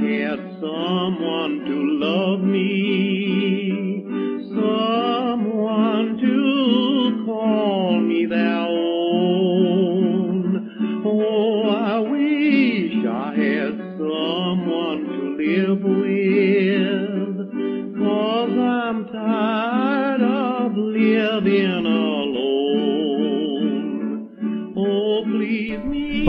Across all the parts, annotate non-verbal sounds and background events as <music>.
had someone to love me,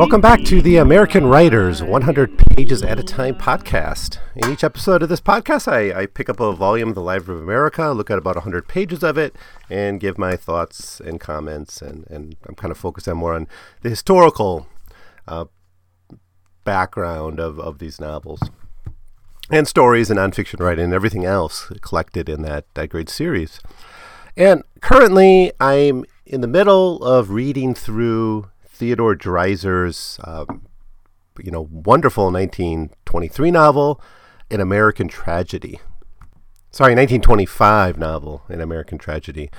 Welcome back to the American Writers 100 Pages at a Time podcast. In each episode of this podcast, I, I pick up a volume of the Library of America, look at about 100 pages of it, and give my thoughts and comments. And, and I'm kind of focused more on the historical uh, background of, of these novels and stories and nonfiction writing and everything else collected in that, that great series. And currently, I'm in the middle of reading through Theodore Dreiser's, um, you know, wonderful 1923 novel, An American Tragedy. Sorry, 1925 novel, An American Tragedy.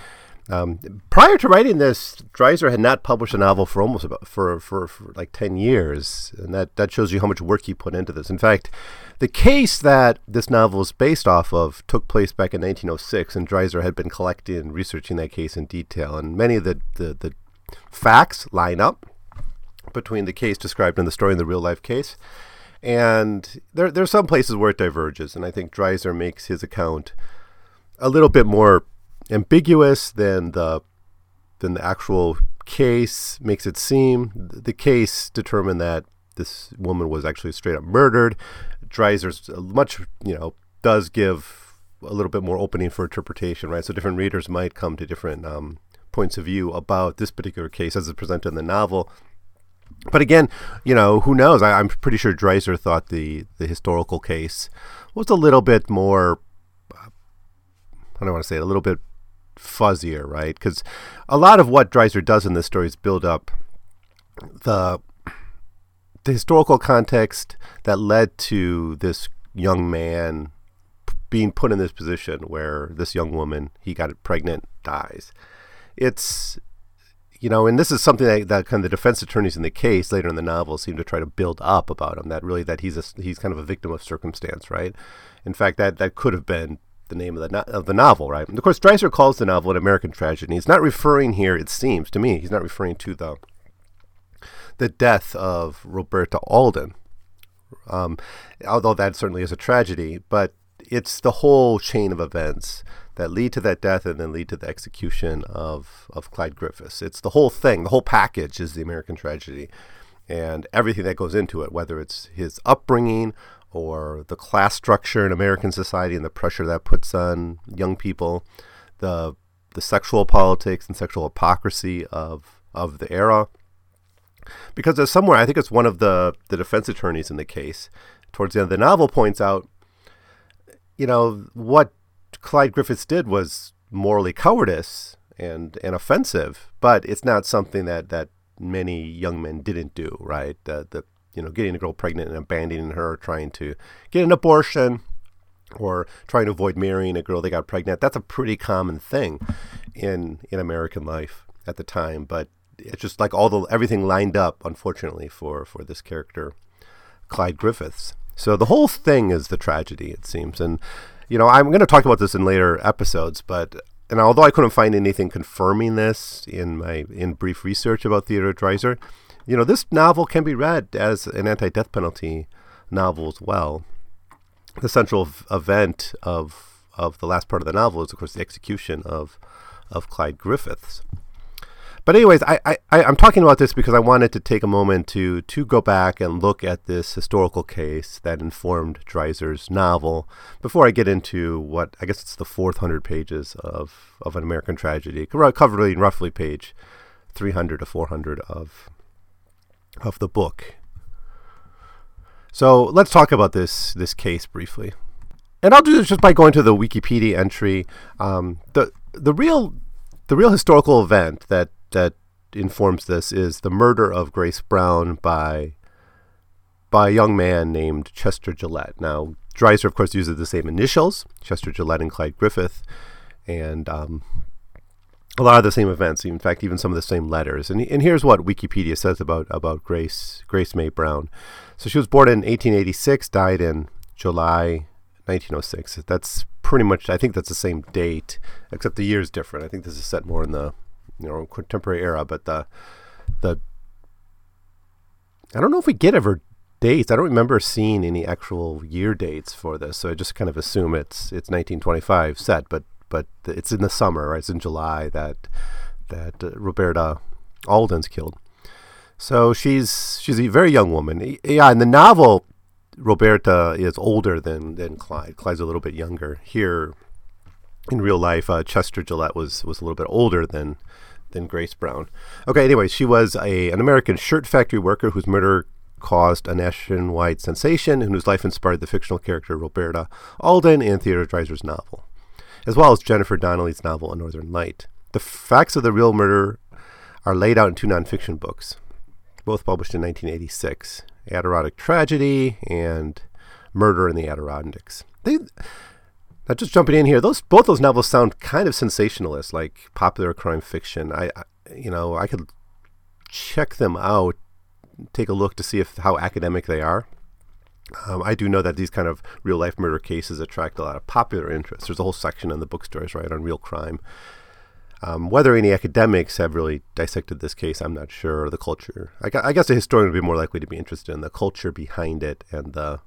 Um, prior to writing this, Dreiser had not published a novel for almost about for, for, for like 10 years, and that, that shows you how much work he put into this. In fact, the case that this novel is based off of took place back in 1906, and Dreiser had been collecting and researching that case in detail, and many of the, the, the facts line up between the case described in the story and the real life case. And there, there are some places where it diverges, and I think Dreiser makes his account a little bit more ambiguous than the than the actual case makes it seem. The case determined that this woman was actually straight up murdered. Dreiser's much, you know, does give a little bit more opening for interpretation, right? So different readers might come to different um, points of view about this particular case as it's presented in the novel. But again, you know, who knows? I, am pretty sure Dreiser thought the, the historical case was a little bit more, uh, I don't want to say it, a little bit fuzzier, right? Because a lot of what Dreiser does in this story is build up the the historical context that led to this young man being put in this position where this young woman he got pregnant dies. It's you know, and this is something that, that kind of the defense attorneys in the case later in the novel seem to try to build up about him. That really that he's a, he's kind of a victim of circumstance, right? In fact, that that could have been the name of the no- of the novel, right? And of course, Dreiser calls the novel an American tragedy. He's not referring here, it seems to me, he's not referring to the the death of Roberta Alden, um, although that certainly is a tragedy. But it's the whole chain of events that lead to that death and then lead to the execution of, of Clyde Griffiths. It's the whole thing, the whole package is the American tragedy. And everything that goes into it, whether it's his upbringing or the class structure in American society and the pressure that puts on young people, the the sexual politics and sexual hypocrisy of of the era. Because somewhere, I think it's one of the, the defense attorneys in the case, towards the end of the novel points out, you know, what Clyde Griffiths did was morally cowardice and, and offensive, but it's not something that, that many young men didn't do, right? The you know, getting a girl pregnant and abandoning her, trying to get an abortion, or trying to avoid marrying a girl they got pregnant. That's a pretty common thing in in American life at the time. But it's just like all the everything lined up, unfortunately, for for this character, Clyde Griffiths. So the whole thing is the tragedy, it seems, and you know, I'm going to talk about this in later episodes, but and although I couldn't find anything confirming this in my in brief research about Theodore Dreiser, you know, this novel can be read as an anti-death penalty novel as well. The central v- event of of the last part of the novel is, of course, the execution of of Clyde Griffiths. But anyways, I, I, I'm talking about this because I wanted to take a moment to to go back and look at this historical case that informed Dreiser's novel before I get into what I guess it's the fourth hundred pages of, of an American tragedy, covering roughly page 300 to 400 of of the book. So let's talk about this this case briefly, and I'll do this just by going to the Wikipedia entry. Um, the the real the real historical event that that informs this is the murder of Grace Brown by by a young man named Chester Gillette. Now, Dreiser, of course, uses the same initials, Chester Gillette and Clyde Griffith, and um, a lot of the same events. In fact, even some of the same letters. And, and here's what Wikipedia says about about Grace Grace May Brown. So she was born in 1886, died in July 1906. That's pretty much, I think that's the same date, except the year is different. I think this is set more in the you know contemporary era, but the the I don't know if we get ever dates. I don't remember seeing any actual year dates for this, so I just kind of assume it's it's 1925 set, but but it's in the summer, right? It's in July that that uh, Roberta Alden's killed. So she's she's a very young woman. Yeah, in the novel, Roberta is older than than Clyde. Clyde's a little bit younger. Here, in real life, uh, Chester Gillette was was a little bit older than than Grace Brown. Okay, anyway, she was a an American shirt factory worker whose murder caused a nationwide sensation and whose life inspired the fictional character Roberta Alden in Theodore Dreiser's novel, as well as Jennifer Donnelly's novel A Northern Light. The facts of the real murder are laid out in two nonfiction books, both published in 1986 Adirondack Tragedy and Murder in the Adirondacks. They, now, just jumping in here, those both those novels sound kind of sensationalist, like popular crime fiction. I, I you know, I could check them out, take a look to see if how academic they are. Um, I do know that these kind of real life murder cases attract a lot of popular interest. There's a whole section in the bookstores, right, on real crime. Um, whether any academics have really dissected this case, I'm not sure. The culture, I, I, guess, a historian would be more likely to be interested in the culture behind it and the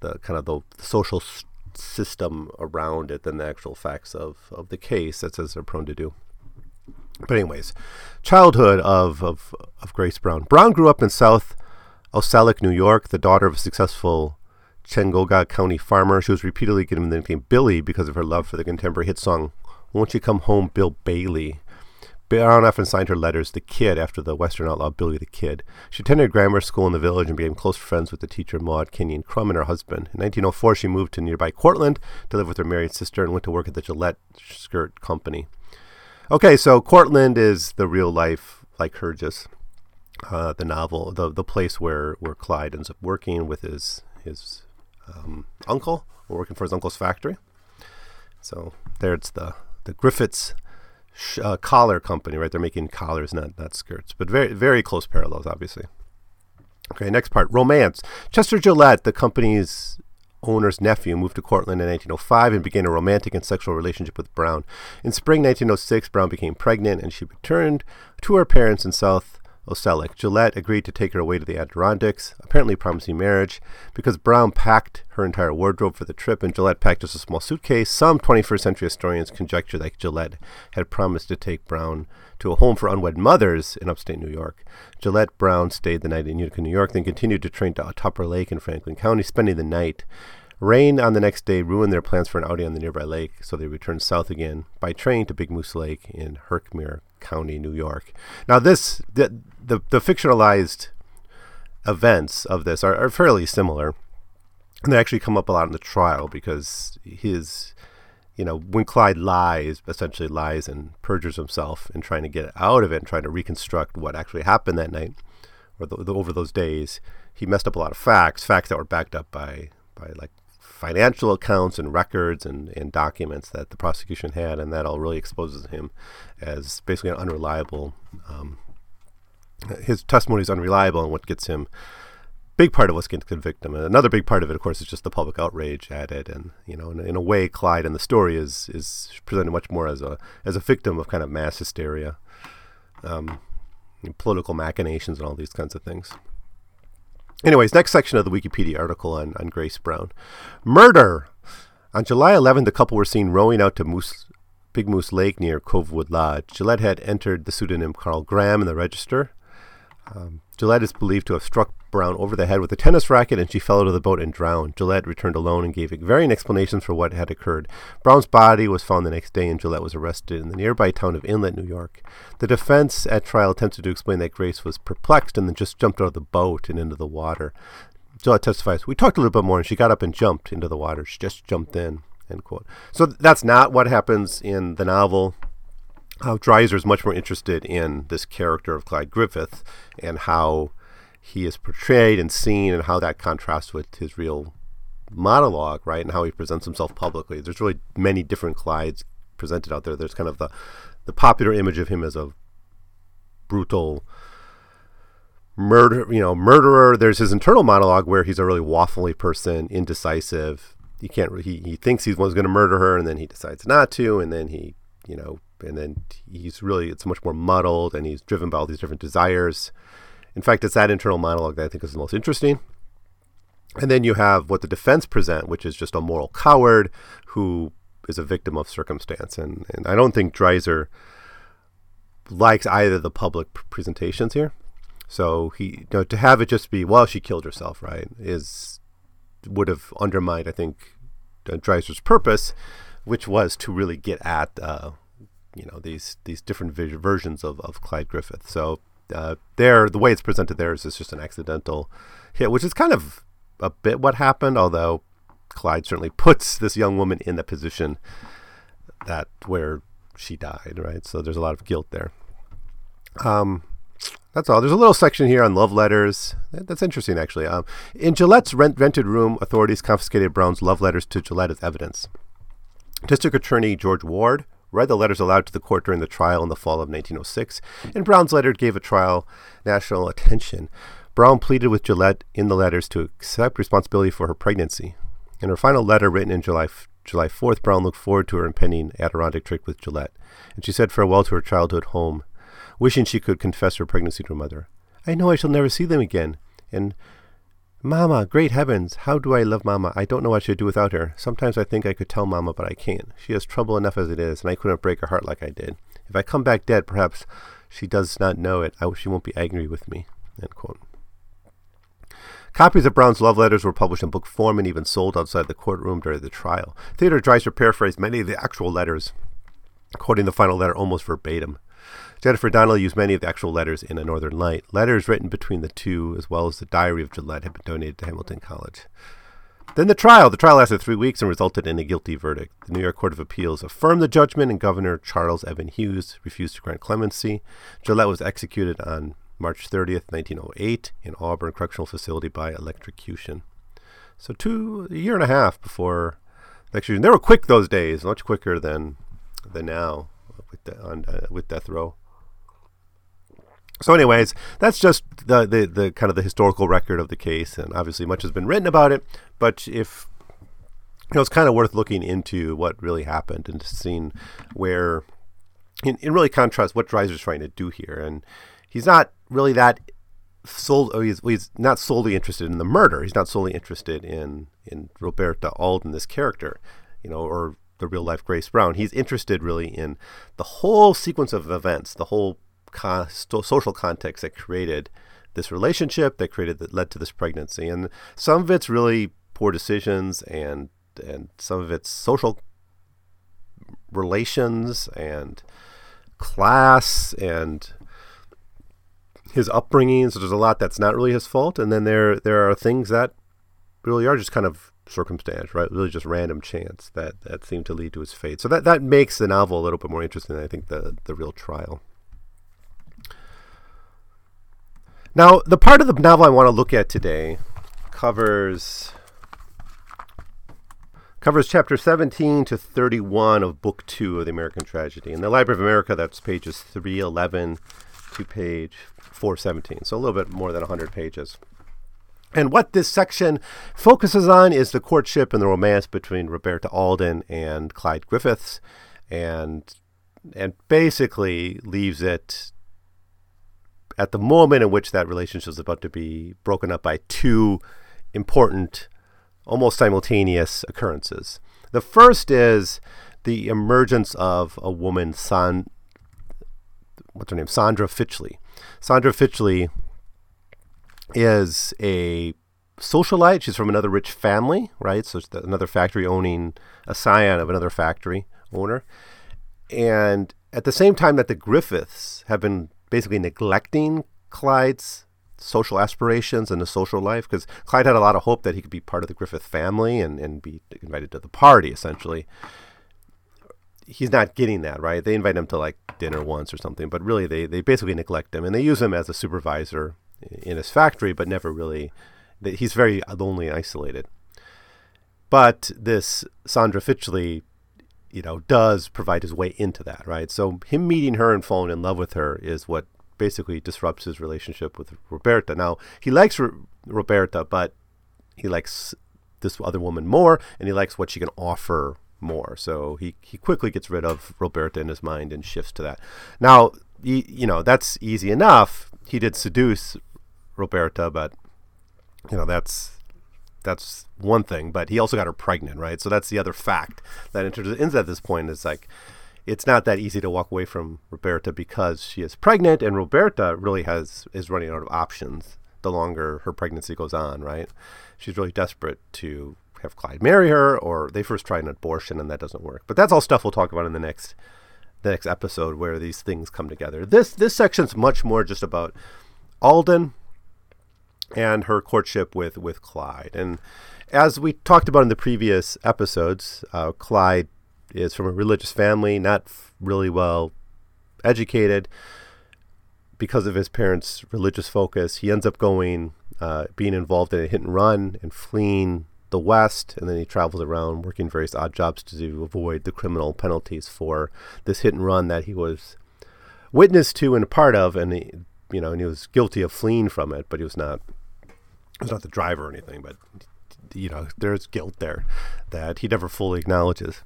the kind of the, social s- system around it than the actual facts of, of the case. That's as they're prone to do. But anyways, childhood of, of of Grace Brown. Brown grew up in South Otselic, New York, the daughter of a successful Chenango County farmer. She was repeatedly given the nickname Billy because of her love for the contemporary hit song won't you come home, Bill Bailey? Brown often signed her letters the Kid after the Western outlaw Billy the Kid. She attended grammar school in the village and became close friends with the teacher Maud Kenyon Crum and her husband. In 1904, she moved to nearby Cortland to live with her married sister and went to work at the Gillette Skirt Company. Okay, so Cortland is the real life like Lycurgus, uh, the novel, the the place where, where Clyde ends up working with his his um, uncle, working for his uncle's factory. So there it's the the Griffiths sh- uh, collar company, right? They're making collars, not not skirts, but very very close parallels, obviously. Okay, next part, romance. Chester Gillette, the company's owner's nephew, moved to Cortland in 1905 and began a romantic and sexual relationship with Brown. In spring 1906, Brown became pregnant and she returned to her parents in South Otselic. Gillette agreed to take her away to the Adirondacks, apparently promising marriage. Because Brown packed her entire wardrobe for the trip and Gillette packed just a small suitcase, some 21st century historians conjecture that Gillette had promised to take Brown to a home for unwed mothers in upstate New York. Gillette Brown stayed the night in Utica, New York, then continued to train to Tupper Lake in Franklin County, spending the night. Rain on the next day ruined their plans for an outing on the nearby lake, so they returned south again by train to Big Moose Lake in Herkimer County, New York. Now, this the the, the fictionalized events of this are, are fairly similar, and they actually come up a lot in the trial because his, you know, when Clyde lies, essentially lies and perjures himself in trying to get out of it and trying to reconstruct what actually happened that night or the, the, over those days, he messed up a lot of facts, facts that were backed up by by like financial accounts and records and, and documents that the prosecution had, and that all really exposes him as basically an unreliable. Um, his testimony is unreliable, and what gets him big part of what's going to convict him. Another big part of it, of course, is just the public outrage at it, and you know, in, in a way, Clyde in the story is is presented much more as a as a victim of kind of mass hysteria, um, political machinations, and all these kinds of things. Anyways, next section of the Wikipedia article on, on Grace Brown. Murder. On July 11th, the couple were seen rowing out to Moose, Big Moose Lake near Covewood Lodge. Gillette had entered the pseudonym Carl Graham in the register. Um, Gillette is believed to have struck Brown over the head with a tennis racket and she fell out of the boat and drowned. Gillette returned alone and gave varying explanations for what had occurred. Brown's body was found the next day and Gillette was arrested in the nearby town of Inlet, New York. The defense at trial attempted to explain that Grace was perplexed and then just jumped out of the boat and into the water. Gillette testifies, We talked a little bit more and she got up and jumped into the water. She just jumped in. End quote. So that's not what happens in the novel. Uh, Dreiser is much more interested in this character of Clyde Griffith and how he is portrayed and seen and how that contrasts with his real monologue, right? And how he presents himself publicly. There's really many different Clydes presented out there. There's kind of the, the popular image of him as a brutal murder, you know, murderer. There's his internal monologue where he's a really waffly person, indecisive. He can't. He he thinks he's one's going to murder her, and then he decides not to, and then he, you know, and then he's really it's much more muddled, and he's driven by all these different desires. In fact, it's that internal monologue that I think is the most interesting. And then you have what the defense present, which is just a moral coward who is a victim of circumstance. And, and I don't think Dreiser likes either the public presentations here. So he, you know, to have it just be, well, she killed herself, right, is would have undermined, I think, Dreiser's purpose, which was to really get at, uh, you know, these these different versions of, of Clyde Griffith. So uh, there, the way it's presented there is it's just an accidental hit, which is kind of a bit what happened, although Clyde certainly <laughs> puts this young woman in the position that where she died, right? So there's a lot of guilt there. Um, that's all. There's a little section here on love letters. That's interesting, actually. Um, in Gillette's rent- rented room, authorities confiscated Brown's love letters to Gillette as evidence. District Attorney George Ward read the letters aloud to the court during the trial in the fall of 1906, and Brown's letter gave a trial national attention. Brown pleaded with Gillette in the letters to accept responsibility for her pregnancy. In her final letter written in July, July 4th, Brown looked forward to her impending Adirondack trip with Gillette, and she said farewell to her childhood home wishing she could confess her pregnancy to her mother. I know I shall never see them again. And, Mamma, great heavens, how do I love Mamma? I don't know what I should do without her. Sometimes I think I could tell Mamma, but I can't. She has trouble enough as it is, and I couldn't break her heart like I did. If I come back dead, perhaps she does not know it. I she won't be angry with me. Copies of Brown's love letters were published in book form and even sold outside the courtroom during the trial. Theodore Dreiser paraphrased many of the actual letters, quoting the final letter almost verbatim. Jennifer Donnelly used many of the actual letters in A Northern Light. Letters written between the two, as well as the diary of Gillette, have been donated to Hamilton College. Then the trial. The trial lasted three weeks and resulted in a guilty verdict. The New York Court of Appeals affirmed the judgment, and Governor Charles Evan Hughes refused to grant clemency. Gillette was executed on March 30th, 1908, in Auburn Correctional Facility by electrocution. So two a year and a half before the execution. They were quick those days, much quicker than than now with the, on, uh, with death row. So, anyways, that's just the, the, the kind of the historical record of the case, and obviously much has been written about it. But if you know, it's kind of worth looking into what really happened and seeing where, in, in really contrast, what Dreiser's trying to do here. And he's not really that sold. Oh, he's, he's not solely interested in the murder. He's not solely interested in in Roberta Alden, this character, you know, or the real life Grace Brown. He's interested really in the whole sequence of events, the whole social context that created this relationship, that created that led to this pregnancy, and some of it's really poor decisions, and and some of it's social relations and class and his upbringing. So there's a lot that's not really his fault, and then there there are things that really are just kind of circumstance, right? Really just random chance that that seemed to lead to his fate. So that that makes the novel a little bit more interesting than I think the the real trial. Now, the part of the novel I want to look at today covers covers chapter 17 to 31 of book 2 of the American Tragedy. In the Library of America, that's pages 311 to page 417. So a little bit more than 100 pages. And what this section focuses on is the courtship and the romance between Roberta Alden and Clyde Griffiths and and basically leaves it at the moment in which that relationship is about to be broken up by two important, almost simultaneous occurrences. The first is the emergence of a woman, San, what's her name? Sandra Finchley. Sandra Finchley is a socialite. She's from another rich family, right? So another factory owning a scion of another factory owner. And at the same time that the Griffiths have been basically neglecting Clyde's social aspirations and the social life because Clyde had a lot of hope that he could be part of the Griffith family and, and be invited to the party essentially. He's not getting that, right? They invite him to like dinner once or something, but really they, they basically neglect him and they use him as a supervisor in his factory, but never really. He's very lonely and isolated. But this Sandra Finchley you know, does provide his way into that, right? So him meeting her and falling in love with her is what basically disrupts his relationship with Roberta. Now he likes Roberta, but he likes this other woman more, and he likes what she can offer more. So he, he quickly gets rid of Roberta in his mind and shifts to that. Now, he, you know, that's easy enough. He did seduce Roberta, but you know that's that's one thing. But he also got her pregnant, right? So that's the other fact that ends at this point. Is like it's not that easy to walk away from Roberta because she is pregnant, and Roberta really has is running out of options the longer her pregnancy goes on, right? She's really desperate to have Clyde marry her, or they first try an abortion and that doesn't work. But that's all stuff we'll talk about in the next the next episode where these things come together. This this section's much more just about Alden and her courtship with with Clyde. And as we talked about in the previous episodes, uh, Clyde is from a religious family, not really well educated because of his parents' religious focus. He ends up going, uh, being involved in a hit and run and fleeing the West, and then he travels around working various odd jobs to avoid the criminal penalties for this hit and run that he was witness to and a part of, and he, you know, and he was guilty of fleeing from it, but he was not, was not the driver or anything, but you know, there's guilt there that he never fully acknowledges.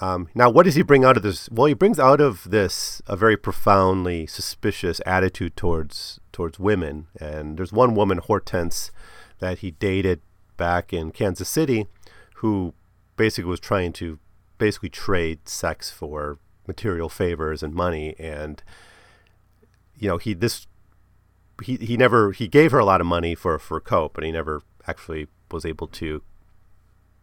Um, now, what does he bring out of this? Well, he brings out of this a very profoundly suspicious attitude towards towards women. And there's one woman, Hortense, that he dated back in Kansas City, who basically was trying to basically trade sex for material favors and money. And you know, he this he he never he gave her a lot of money for for cope, but he never actually was able to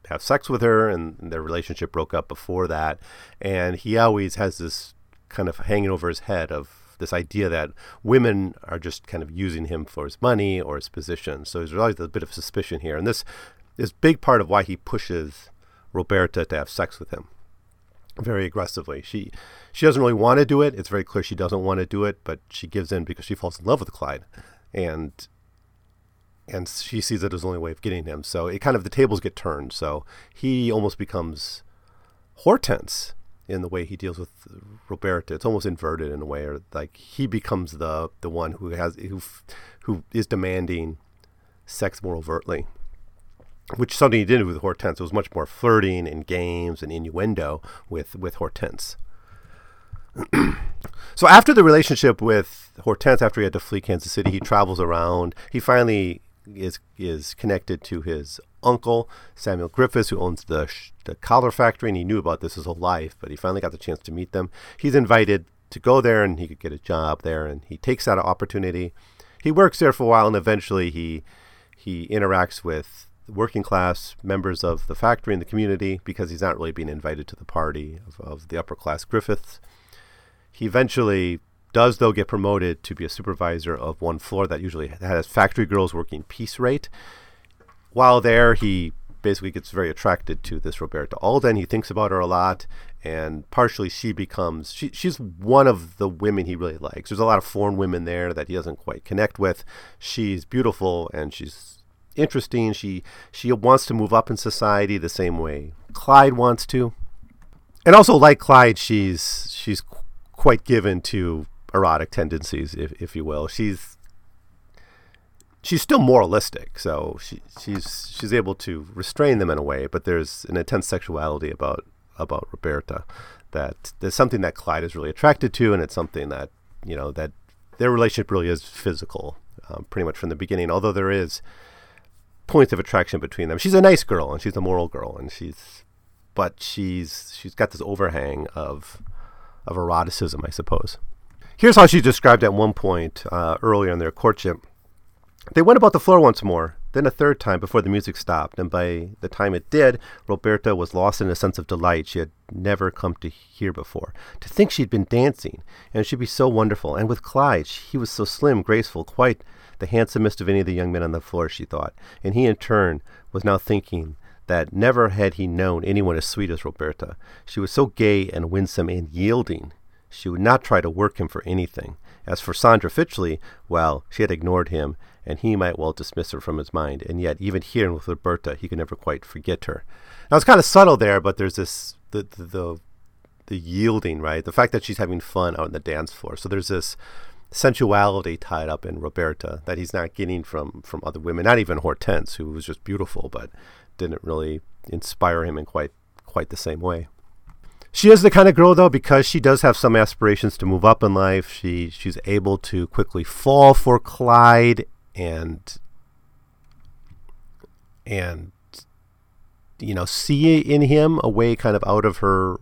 have sex with her, and their relationship broke up before that. And he always has this kind of hanging over his head of this idea that women are just kind of using him for his money or his position. So there's always a bit of suspicion here, and this is big part of why he pushes Roberta to have sex with him very aggressively. She she doesn't really want to do it. It's very clear she doesn't want to do it, but she gives in because she falls in love with Clyde, and and she sees it as the only way of getting him. So it kind of the tables get turned. So he almost becomes Hortense in the way he deals with Roberta. It's almost inverted in a way, or like he becomes the the one who has who who is demanding sex more overtly. Which something he did with Hortense. It was much more flirting and games and innuendo with with Hortense. <clears throat> so after the relationship with Hortense, after he had to flee Kansas City, he travels around. He finally is is connected to his uncle Samuel Griffiths, who owns the the collar factory, and he knew about this his whole life. But he finally got the chance to meet them. He's invited to go there, and he could get a job there, and he takes that opportunity. He works there for a while, and eventually he he interacts with working class members of the factory and the community because he's not really being invited to the party of, of the upper class Griffiths. He eventually does though get promoted to be a supervisor of one floor that usually has factory girls working piece rate. While there, he basically gets very attracted to this Roberta Alden. He thinks about her a lot, and partially she becomes she, she's one of the women he really likes. There's a lot of foreign women there that he doesn't quite connect with. She's beautiful and she's interesting. She she wants to move up in society the same way Clyde wants to. And also like Clyde, she's she's quite given to erotic tendencies, if, if you will. She's she's still moralistic, so she, she's she's able to restrain them in a way. But there's an intense sexuality about about Roberta that there's something that Clyde is really attracted to, and it's something that you know that their relationship really is physical, um, pretty much from the beginning. Although there is points of attraction between them. She's a nice girl and she's a moral girl, and she's but she's she's got this overhang of of eroticism, I suppose. Here's how she described at one point uh, earlier in their courtship. They went about the floor once more, then a third time before the music stopped, and by the time it did, Roberta was lost in a sense of delight she had never come to hear before. To think she'd been dancing, and she'd be so wonderful, and with Clyde, he was so slim, graceful, quite the handsomest of any of the young men on the floor, she thought, and he in turn was now thinking that never had he known anyone as sweet as Roberta. She was so gay and winsome and yielding she would not try to work him for anything. As for Sandra Finchley, well, she had ignored him, and he might well dismiss her from his mind. And yet, even here with Roberta, he could never quite forget her. Now, it's kind of subtle there, but there's this the, the the the yielding, right? The fact that she's having fun out on the dance floor. So there's this sensuality tied up in Roberta that he's not getting from from other women, not even Hortense, who was just beautiful, but didn't really inspire him in quite quite the same way. She is the kind of girl though, because she does have some aspirations to move up in life. She she's able to quickly fall for Clyde and and you know see in him a way kind of out of her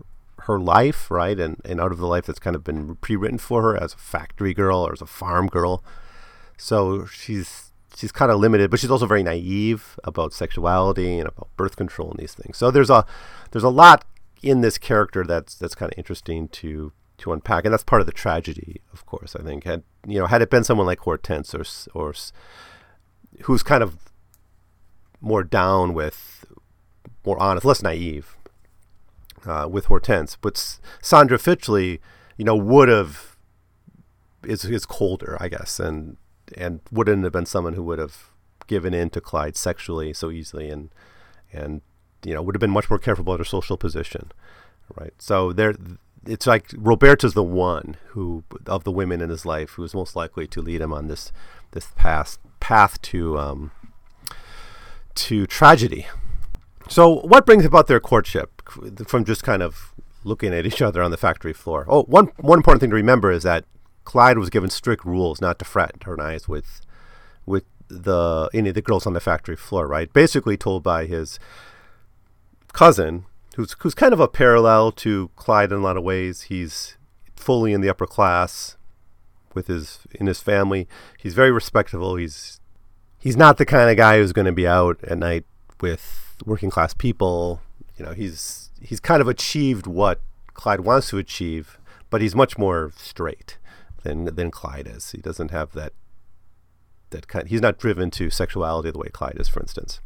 her life, right? And and out of the life that's kind of been pre-written for her as a factory girl or as a farm girl. So she's she's kind of limited, but she's also very naive about sexuality and about birth control and these things. So there's a there's a lot in this character that's that's kind of interesting to to unpack, and that's part of the tragedy, of course. I think had you know had it been someone like Hortense or or who's kind of more down with more honest, less naive uh, with Hortense, but Sandra Finchley, you know, would have is is colder, I guess, and and wouldn't have been someone who would have given in to Clyde sexually so easily, and and you know would have been much more careful about her social position, right? So there, it's like Roberta's the one who of the women in his life who is most likely to lead him on this this path path to um, to tragedy. So what brings about their courtship from just kind of looking at each other on the factory floor? Oh, one one important thing to remember is that Clyde was given strict rules not to fraternize with with the any of the girls on the factory floor, right? Basically told by his cousin, who's who's kind of a parallel to Clyde in a lot of ways. He's fully in the upper class with his in his family. He's very respectable. He's he's not the kind of guy who's going to be out at night working class people. You know, he's he's kind of achieved what Clyde wants to achieve, but he's much more straight than than Clyde is. He doesn't have that that kind. He's not driven to sexuality the way Clyde is, for instance.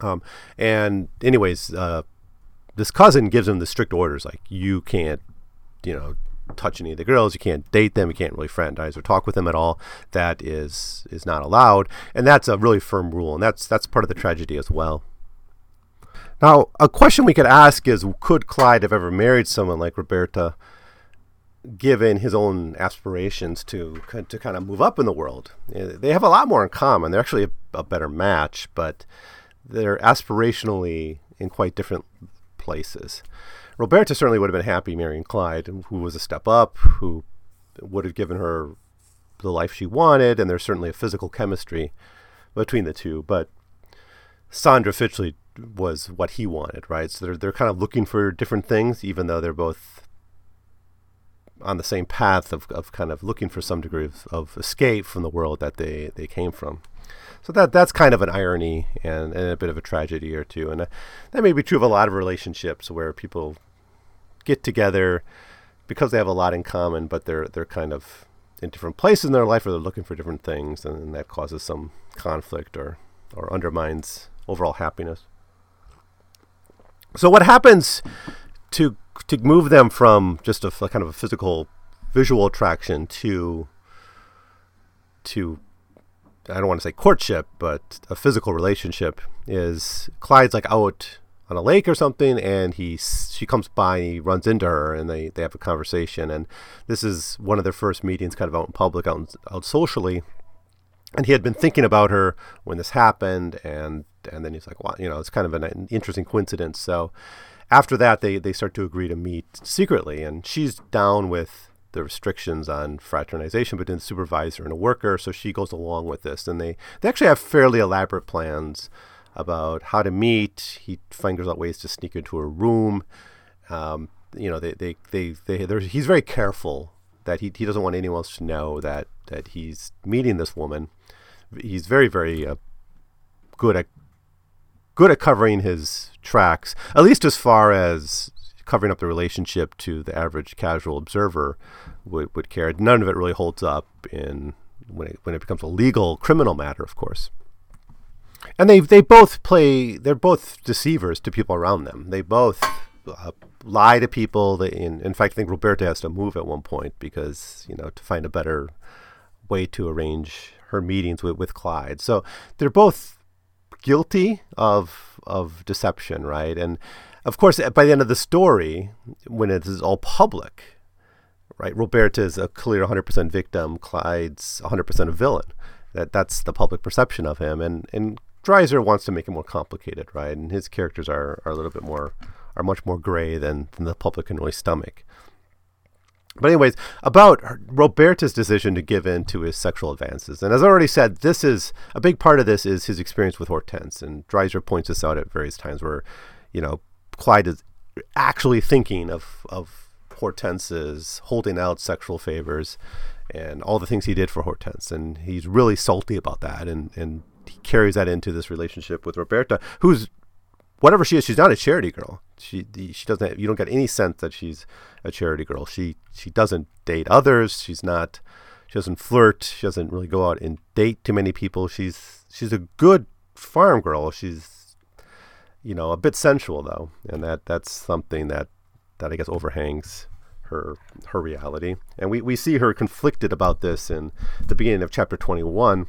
Um, and anyways, uh, this cousin gives him the strict orders, like you can't, you know, touch any of the girls, you can't date them, you can't really fraternize or talk with them at all. That is is not allowed, and that's a really firm rule, and that's that's part of the tragedy as well. Now, a question we could ask is, could Clyde have ever married someone like Roberta? given his own aspirations to to kind of move up in the world. Eh, they have a lot more in common. They're actually a, a better match, but they're aspirationally in quite different places. Roberta certainly would have been happy marrying Clyde, who was a step up, who would have given her the life she wanted, and there's certainly a physical chemistry between the two. But Sandra Finchley was what he wanted, right? So they're they're kind of looking for different things, even though they're both on the same path of, of kind of looking for some degree of, of escape from the world that they, they came from. So that that's kind of an irony and, and a bit of a tragedy or two, and uh, that may be true of a lot of relationships where people get together because they have a lot in common, but they're they're kind of in different places in their life, or they're looking for different things, and that causes some conflict or or undermines overall happiness. So what happens to to move them from just a, a kind of a physical visual attraction to to I don't want to say courtship, but a physical relationship is Clyde's like out on a lake or something, and he she comes by and he runs into her, and they, they have a conversation, and this is one of their first meetings, kind of out in public, out out socially, and he had been thinking about her when this happened, and and then he's like, well, you know, it's kind of an interesting coincidence. So after that, they, they start to agree to meet secretly, and she's down with the restrictions on fraternization between the supervisor and a worker, so she goes along with this. And they, they actually have fairly elaborate plans about how to meet. He figures out ways to sneak into her room. Um, you know, they, they, they, they he's very careful that he, he doesn't want anyone else to know that, that he's meeting this woman. He's very, very uh, good at good at covering his tracks, at least as far as covering up the relationship to the average casual observer would, would care. None of it really holds up in when it, when it becomes a legal criminal matter, of course. And they they both play. They're both deceivers to people around them. They both uh, lie to people. They, in, in fact, I think Roberta has to move at one point because you know to find a better way to arrange her meetings with, with Clyde. So they're both guilty of of deception, right? And of course, by the end of the story, when it is all public, right? Roberta is a clear 100% victim. Clyde's 100% a villain. That that's the public perception of him, and and Dreiser wants to make it more complicated, right? And his characters are, are a little bit more are much more gray than, than the public can really stomach. But anyways, about Roberta's decision to give in to his sexual advances, and as I already said, this is a big part of this is his experience with Hortense, and Dreiser points this out at various times where, you know, Clyde is actually thinking of of Hortense's holding out sexual favors and all the things he did for Hortense, and he's really salty about that, and and he carries that into this relationship with Roberta, who's whatever she is, she's not a charity girl. She she doesn't. Have, you don't get any sense that she's a charity girl. She she doesn't date others. She's not. She doesn't flirt. She doesn't really go out and date too many people. She's she's a good farm girl. She's you know a bit sensual though, and that that's something that that I guess overhangs her her reality. And we, we see her conflicted about this in the beginning of chapter 21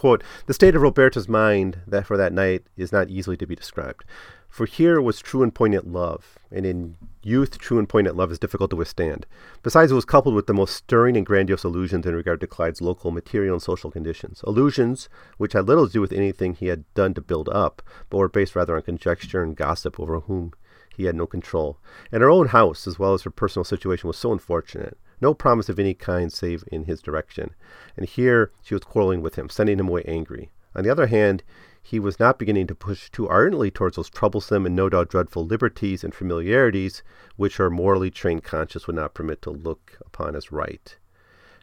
Quote, the state of Roberta's mind that for that night is not easily to be described. For here was true and poignant love, and in youth, true and poignant love is difficult to withstand. Besides, it was coupled with the most stirring and grandiose illusions in regard to Clyde's local material and social conditions. Illusions which had little to do with anything he had done to build up, but were based rather on conjecture and gossip over whom he had no control. And her own house, as well as her personal situation, was so unfortunate no promise of any kind save in his direction. And here she was quarreling with him, sending him away angry. On the other hand, he was not beginning to push too ardently towards those troublesome and no doubt dreadful liberties and familiarities which her morally trained conscience would not permit to look upon as right.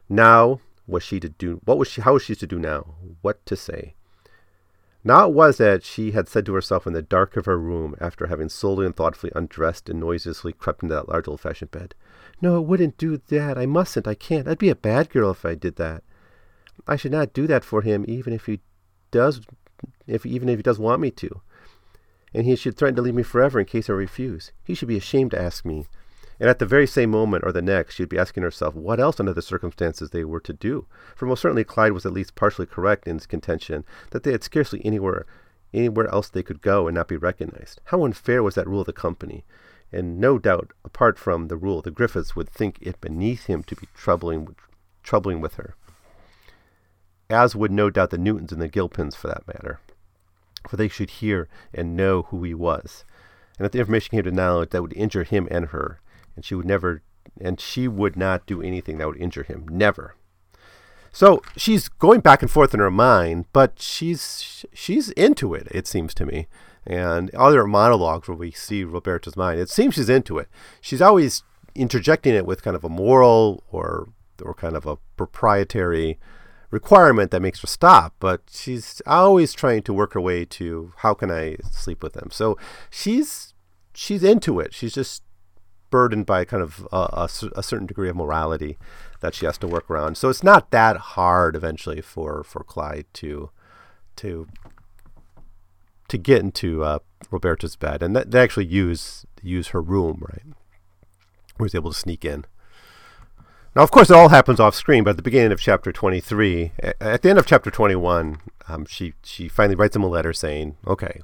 Now was she to do what was she how was she to do now? What to say? Now it was that she had said to herself in the dark of her room, after having slowly and thoughtfully undressed and noiselessly crept into that large old fashioned bed, no, it wouldn't do that. I mustn't. I can't. I'd be a bad girl if I did that. I should not do that for him, even if he does, if even if he does want me to. And he should threaten to leave me forever in case I refuse. He should be ashamed to ask me. And at the very same moment or the next, she'd be asking herself what else under the circumstances they were to do. For most certainly Clyde was at least partially correct in his contention that they had scarcely anywhere anywhere else they could go and not be recognized. How unfair was that rule of the company? and no doubt, apart from the rule, the Griffiths would think it beneath him to be troubling, troubling with her. As would no doubt the Newtons and the Gilpins, for that matter, for they should hear and know who he was. And if the information came to knowledge, that would injure him and her, and she would never, and she would not do anything that would injure him, never. So she's going back and forth in her mind, but she's she's into it. It seems to me and other monologues where we see Roberta's mind. It seems she's into it. She's always interjecting it with kind of a moral or or kind of a proprietary requirement that makes her stop, but she's always trying to work her way to how can I sleep with them. So she's she's into it. She's just burdened by kind of a, a, a, certain degree of morality that she has to work around. So it's not that hard eventually for for Clyde to to to get into uh, Roberta's bed, and they actually use use her room, right? Where he's able to sneak in. Now, of course, it all happens off screen, but at the beginning of chapter 23, at the end of chapter 21, um, she she finally writes him a letter saying, "Okay,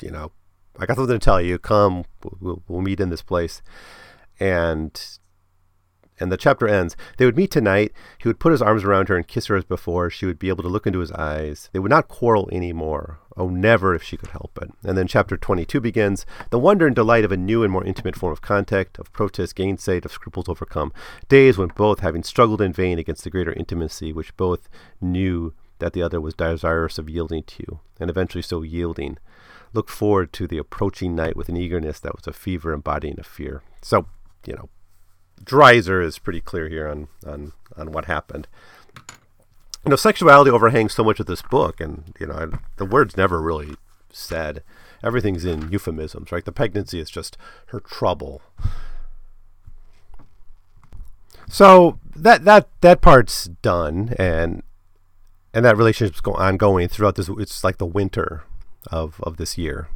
you know, I got something to tell you. Come, we'll, we'll meet in this place." And and the chapter ends. They would meet tonight. He would put his arms around her and kiss her as before. She would be able to look into his eyes. They would not quarrel any more. Oh, never if she could help it. And then chapter 22 begins. The wonder and delight of a new and more intimate form of contact, of protest gainsaid, of scruples overcome. Days when both, having struggled in vain against the greater intimacy which both knew that the other was desirous of yielding to, and eventually so yielding, looked forward to the approaching night with an eagerness that was a fever embodying a fear. So, you know, Dreiser is pretty clear here on, on, on what happened. You know, sexuality overhangs so much of this book, and, you know, the word's never really said. Everything's in euphemisms, right? The pregnancy is just her trouble. So that that that part's done, and and that relationship's go- ongoing throughout this. It's like the winter of of this year.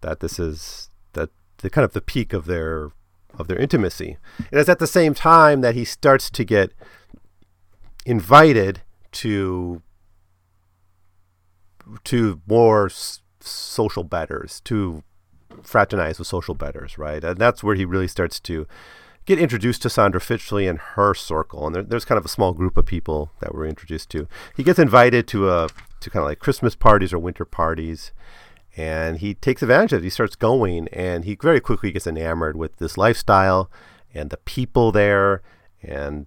That this is that the kind of the peak of their of their intimacy. And it's at the same time that he starts to get invited to to more s- social betters, to fraternize with social betters, right? And that's where he really starts to get introduced to Sandra Finchley and her circle, and there, there's kind of a small group of people that we're introduced to. He gets invited to a to kind of like Christmas parties or winter parties, and he takes advantage of it. He starts going, and he very quickly gets enamored with this lifestyle and the people there, and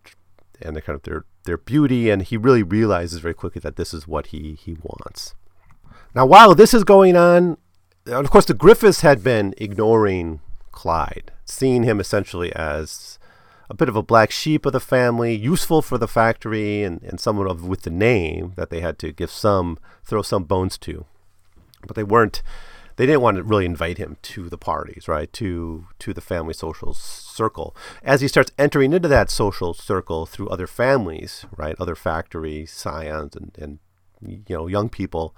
and the kind of their their beauty, and he really realizes very quickly that this is what he he wants. Now, while this is going on, of course, the Griffiths had been ignoring Clyde, seeing him essentially as a bit of a black sheep of the family, useful for the factory, and, and someone of with the name that they had to give some throw some bones to. But they weren't they didn't want to really invite him to the parties, right? To to the family social circle. As he starts entering into that social circle through other families, right? Other factory scions and, and you know, young people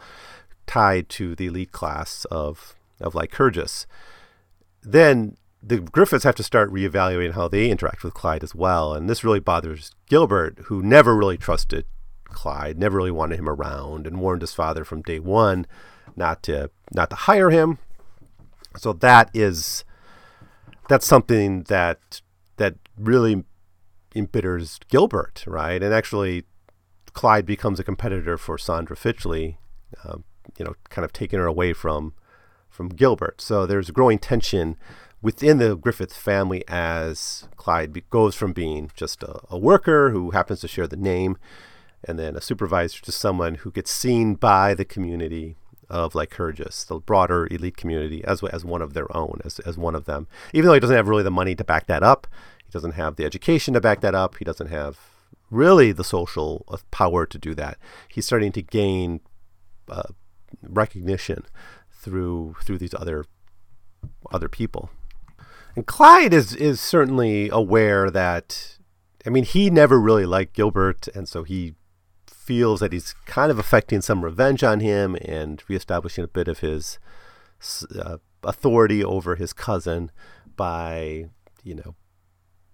tied to the elite class of of Lycurgus. Then the Griffiths have to start reevaluating how they interact with Clyde as well, and this really bothers Gilbert, who never really trusted Clyde, never really wanted him around, and warned his father from day one not to not to hire him. So that is that's something that that really embitters Gilbert, right? And actually, Clyde becomes a competitor for Sandra Finchley, um, you know, kind of taking her away from from Gilbert. So there's growing tension within the Griffith family as Clyde goes from being just a, a, worker who happens to share the name, and then a supervisor to someone who gets seen by the community of Lycurgus, the broader elite community, as as one of their own, as as one of them. Even though he doesn't have really the money to back that up, he doesn't have the education to back that up. He doesn't have really the social uh, power to do that. He's starting to gain uh, recognition through through these other other people. And Clyde is is certainly aware that I mean he never really liked Gilbert and so he feels that he's kind of affecting some revenge on him and reestablishing a bit of his uh, authority over his cousin by you know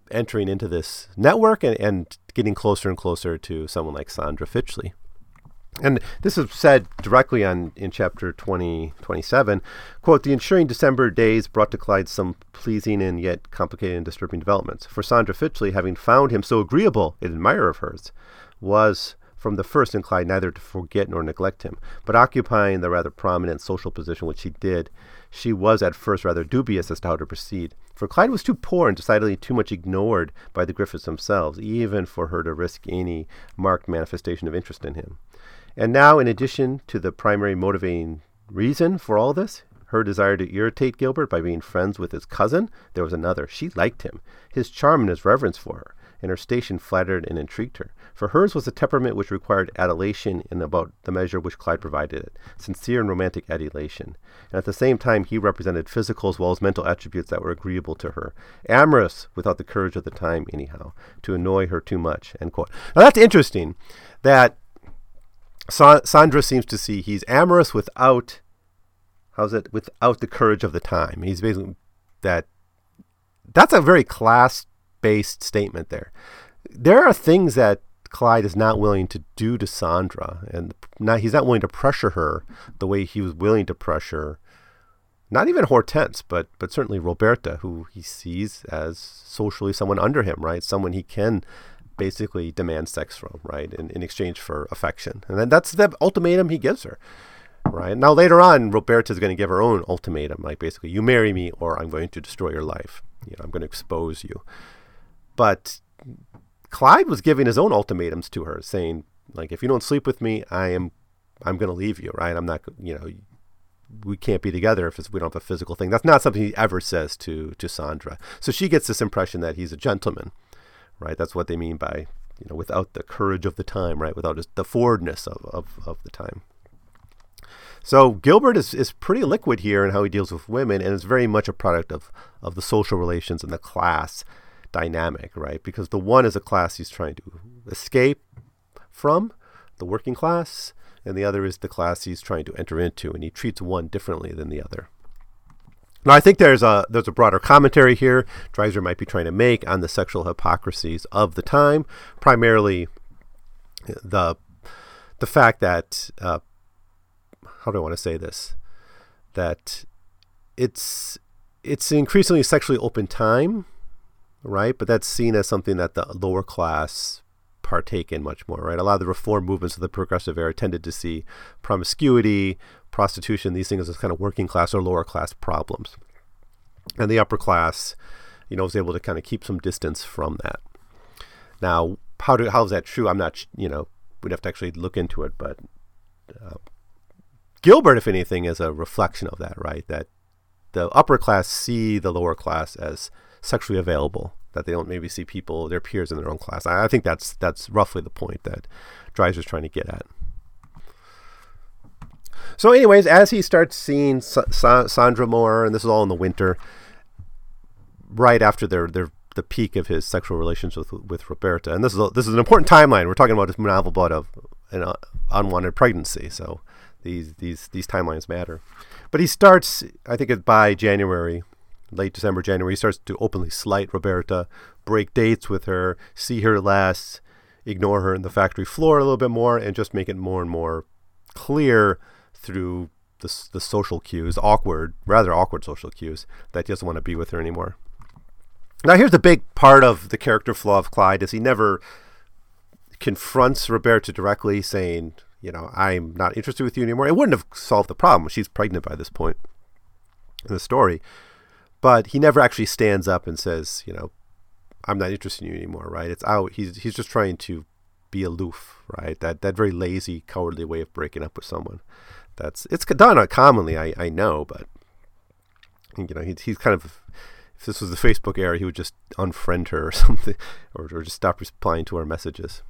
entering into this network and, and getting closer and closer to someone like Sandra Finchley. And this is said directly on in chapter 20, 27. Quote, the ensuing December days brought to Clyde some pleasing and yet complicated and disturbing developments. For Sandra Finchley, having found him so agreeable an admirer of hers, was from the first inclined neither to forget nor neglect him. But occupying the rather prominent social position which she did, she was at first rather dubious as to how to proceed. For Clyde was too poor and decidedly too much ignored by the Griffiths themselves, even for her to risk any marked manifestation of interest in him. And now, in addition to the primary motivating reason for all this, her desire to irritate Gilbert by being friends with his cousin, there was another. She liked him, his charm and his reverence for her, and her station flattered and intrigued her. For hers was a temperament which required adulation in about the measure which Clyde provided it, sincere and romantic adulation. And at the same time, he represented physical as well as mental attributes that were agreeable to her. Amorous, without the courage of the time, anyhow, to annoy her too much. End quote. Now that's interesting that Sa- Sandra seems to see he's amorous without how's it without the courage of the time. He's basically that that's a very class based statement there. There are things that Clyde is not willing to do to Sandra, and not, he's not willing to pressure her the way he was willing to pressure not even Hortense, but but certainly Roberta, who he sees as socially someone under him, right? Someone he can basically demand sex from, right, in, in exchange for affection. And then that's the ultimatum he gives her, right? Now, later on, Roberta is going to give her own ultimatum, like basically, you marry me or I'm going to destroy your life. You know, I'm going to expose you. But Clyde was giving his own ultimatums to her, saying, like, if you don't sleep with me, I am, I'm going to leave you, right? I'm not, you know, we can't be together if we don't have a physical thing. That's not something he ever says to to Sandra. So she gets this impression that he's a gentleman, right? That's what they mean by, you know, without the courage of the time, right? Without just the forwardness of, of, of the time. So Gilbert is, is pretty liquid here in how he deals with women, and it's very much a product of, of the social relations and the class dynamic, right? Because the one is a class he's trying to escape from, the working class, and the other is the class he's trying to enter into, and he treats one differently than the other. Now, I think there's a there's a broader commentary here Dreiser might be trying to make on the sexual hypocrisies of the time, primarily the the fact that uh, how do I want to say this that it's it's increasingly sexually open time, right? But that's seen as something that the lower class partake in much more, right? A lot of the reform movements of the progressive era tended to see promiscuity, prostitution, these things as kind of working class or lower class problems. And the upper class, you know, was able to kind of keep some distance from that. Now, how do how is that true? I'm not, you know, we'd have to actually look into it, but uh, Gilbert, if anything, is a reflection of that, right? That the upper class see the lower class as sexually available, that they don't maybe see people, their peers in their own class. I, I think that's that's roughly the point that Dreiser's trying to get at. So, anyways, as he starts seeing Sa- Sa- Sandra more, and this is all in the winter, right after their their the peak of his sexual relations with with Roberta, and this is a, this is an important timeline. We're talking about this novel about of an uh, unwanted pregnancy, so these these these timelines matter. But he starts, I think, by January, late December, January, he starts to openly slight Roberta, break dates with her, see her less, ignore her in the factory floor a little bit more, and just make it more and more clear through the, the social cues, awkward, rather awkward social cues, that he doesn't want to be with her anymore. Now, here's the big part of the character flaw of Clyde: is he never confronts Roberta directly, saying, "You know, I'm not interested with you anymore." It wouldn't have solved the problem. She's pregnant by this point in the story, but he never actually stands up and says, "You know, I'm not interested in you anymore." Right? It's out. He's he's just trying to be aloof. Right? That that very lazy, cowardly way of breaking up with someone. That's it's done commonly. I I know, but you know, he's he's kind of if this was the Facebook era, he would just unfriend her or <laughs> something, or, or just stop replying to our messages.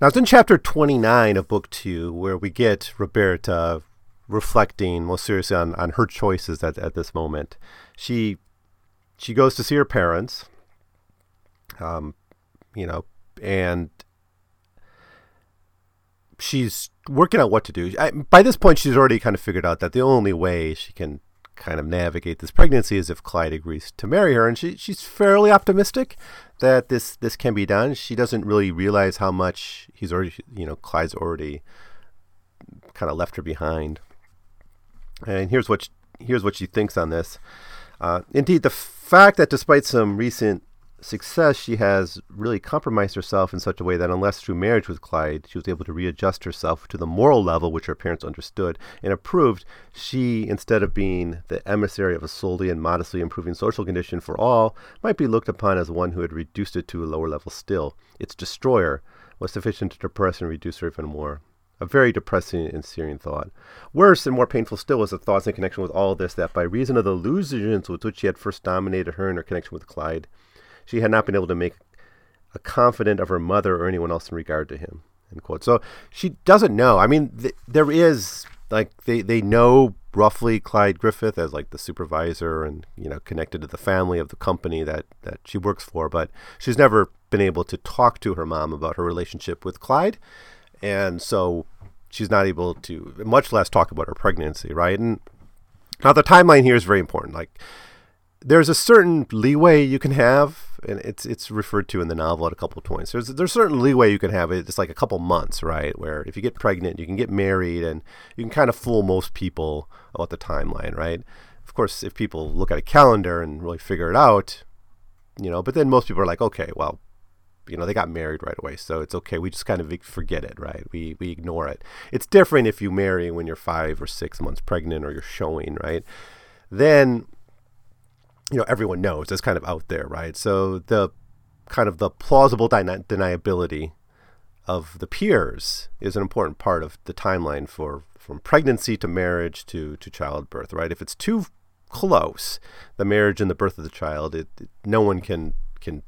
Now, it's in chapter 29 of book two where we get Roberta reflecting most seriously on, on her choices at, at this moment. She she goes to see her parents, um, you know, and she's working out what to do. I, by this point, she's already kind of figured out that the only way she can kind of navigate this pregnancy is if Clyde agrees to marry her, and she she's fairly optimistic that this this can be done. She doesn't really realize how much he's already you know Clyde's already kind of left her behind. And here's what she, here's what she thinks on this. Uh, indeed, the fact that despite some recent success, she has really compromised herself in such a way that, unless through marriage with Clyde, she was able to readjust herself to the moral level which her parents understood and approved, she, instead of being the emissary of a solely and modestly improving social condition for all, might be looked upon as one who had reduced it to a lower level still. Its destroyer was sufficient to depress and reduce her even more. A very depressing and searing thought. Worse and more painful still was the thoughts in connection with all this that by reason of the illusions with which she had first dominated her in her connection with Clyde, she had not been able to make a confidant of her mother or anyone else in regard to him. End quote. So she doesn't know. I mean, th- there is like they they know roughly Clyde Griffith as like the supervisor and you know connected to the family of the company that that she works for, but she's never been able to talk to her mom about her relationship with Clyde, and so she's not able to, much less talk about her pregnancy, right? And now the timeline here is very important. Like there's a certain leeway you can have, and it's it's referred to in the novel at a couple of points. There's there's certain leeway you can have. It's like a couple months, right? Where if you get pregnant, you can get married, and you can kind of fool most people about the timeline, right? Of course, if people look at a calendar and really figure it out, you know, but then most people are like, okay, well, you know, they got married right away, so it's okay. We just kind of forget it, right? We we ignore it. It's different if you marry when you're five or six months pregnant or you're showing, right? Then you know everyone knows it's kind of out there, right? So the kind of the plausible deni- deniability of the peers is an important part of the timeline for from pregnancy to marriage to to childbirth, right? If it's too close, the marriage and the birth of the child, it, it, no one can can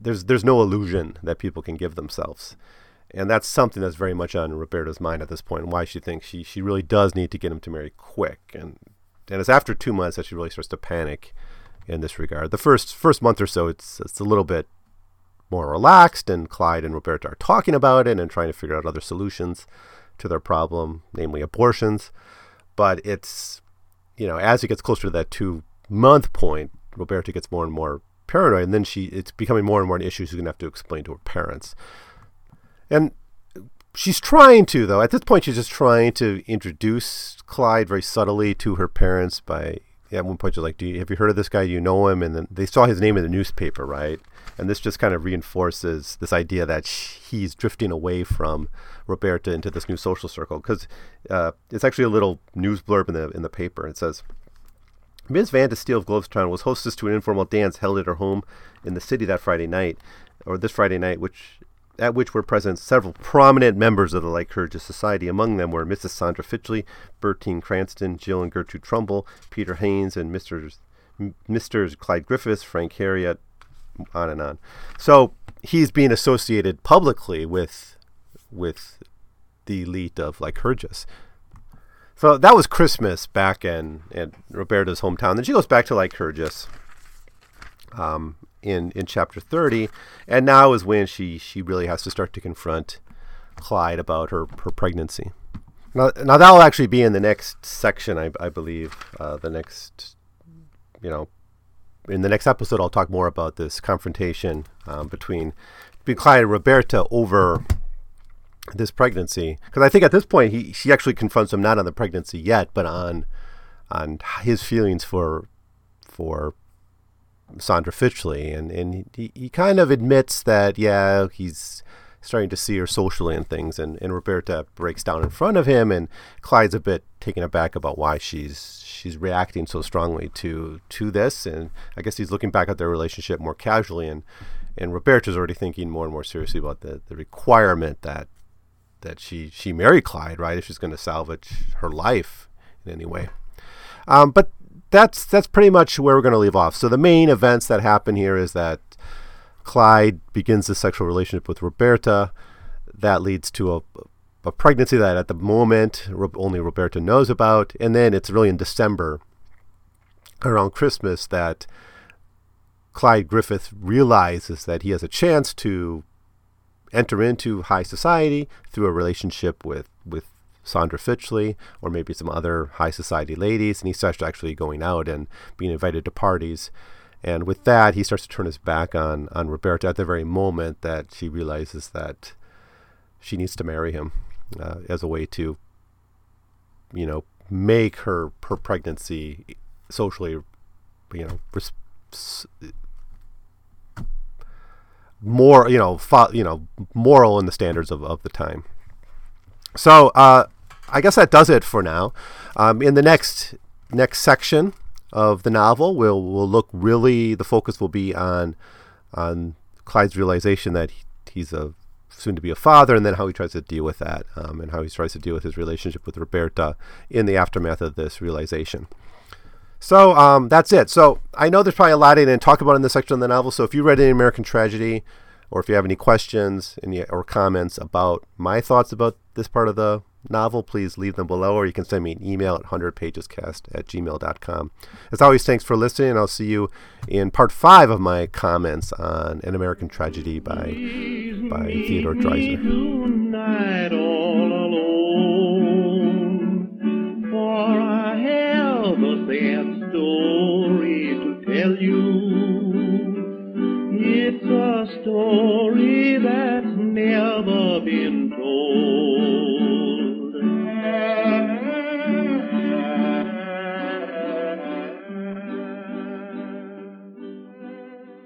there's there's no illusion that people can give themselves. And that's something that's very much on Roberta's mind at this point, and why she thinks she, she really does need to get him to marry quick. And and it's after two months that she really starts to panic in this regard. The first first month or so, it's it's a little bit more relaxed, and Clyde and Roberta are talking about it and trying to figure out other solutions to their problem, namely abortions. But it's you know as it gets closer to that two month point, Roberta gets more and more paranoid, and then she it's becoming more and more an issue she's gonna have to explain to her parents. And she's trying to though. At this point, she's just trying to introduce Clyde very subtly to her parents by at one point, she's like, "Do you have you heard of this guy? Do you know him?" And then they saw his name in the newspaper, right? And this just kind of reinforces this idea that he's drifting away from Roberta into this new social circle because uh, it's actually a little news blurb in the in the paper. It says. Ms. Van de Steel of Globestown was hostess to an informal dance held at her home in the city that Friday night, or this Friday night, which at which were present several prominent members of the Lycurgus Society. Among them were Mrs. Sandra Finchley, Bertine Cranston, Jill and Gertrude Trumbull, Peter Haynes, and Mr. Mr. Clyde Griffiths, Frank Harriet, on and on. So he's being associated publicly with with the elite of Lycurgus. So that was Christmas back in, in Roberta's hometown. Then she goes back to Lycurgus um, in in chapter 30, and now is when she she really has to start to confront Clyde about her her pregnancy. Now, now that'll actually be in the next section, I, I believe. Uh, the next, you know, in the next episode, I'll talk more about this confrontation um, between between Clyde and Roberta over this pregnancy. Because I think at this point, he she actually confronts him not on the pregnancy yet, but on on his feelings for for Sandra Finchley, and and he, he kind of admits that yeah he's starting to see her socially and things, and and Roberta breaks down in front of him, and Clyde's a bit taken aback about why she's she's reacting so strongly to to this, and I guess he's looking back at their relationship more casually, and and Roberta's already thinking more and more seriously about the the requirement that that she she marry Clyde, right, if she's going to salvage her life in any way. Um, but that's that's pretty much where we're going to leave off. So the main events that happen here is that Clyde begins a sexual relationship with Roberta. That leads to a, a pregnancy that at the moment only Roberta knows about, and then it's really in December, around Christmas, that Clyde Griffith realizes that he has a chance to enter into high society through a relationship with with Sandra Finchley or maybe some other high society ladies, and he starts actually going out and being invited to parties. And with that, he starts to turn his back on on Roberta at the very moment that she realizes that she needs to marry him uh, as a way to, you know, make her her pregnancy socially, you know, res- more, you know, fo- you know, moral in the standards of, of the time. So, uh, I guess that does it for now. Um, in the next next section of the novel, we'll we'll look really. The focus will be on on Clyde's realization that he, he's a soon to be a father, and then how he tries to deal with that, um, and how he tries to deal with his relationship with Roberta in the aftermath of this realization. So um, that's it. So I know there's probably a lot I didn't talk about in this section of the novel. So if you read any American Tragedy, or if you have any questions any, or comments about my thoughts about this part of the novel, please leave them below, or you can send me an email at 100pagescast at gmail.com. As always, thanks for listening, and I'll see you in part five of my comments on An American Tragedy by, by Theodore Dreiser a sad story to tell you. It's a story that's never been told.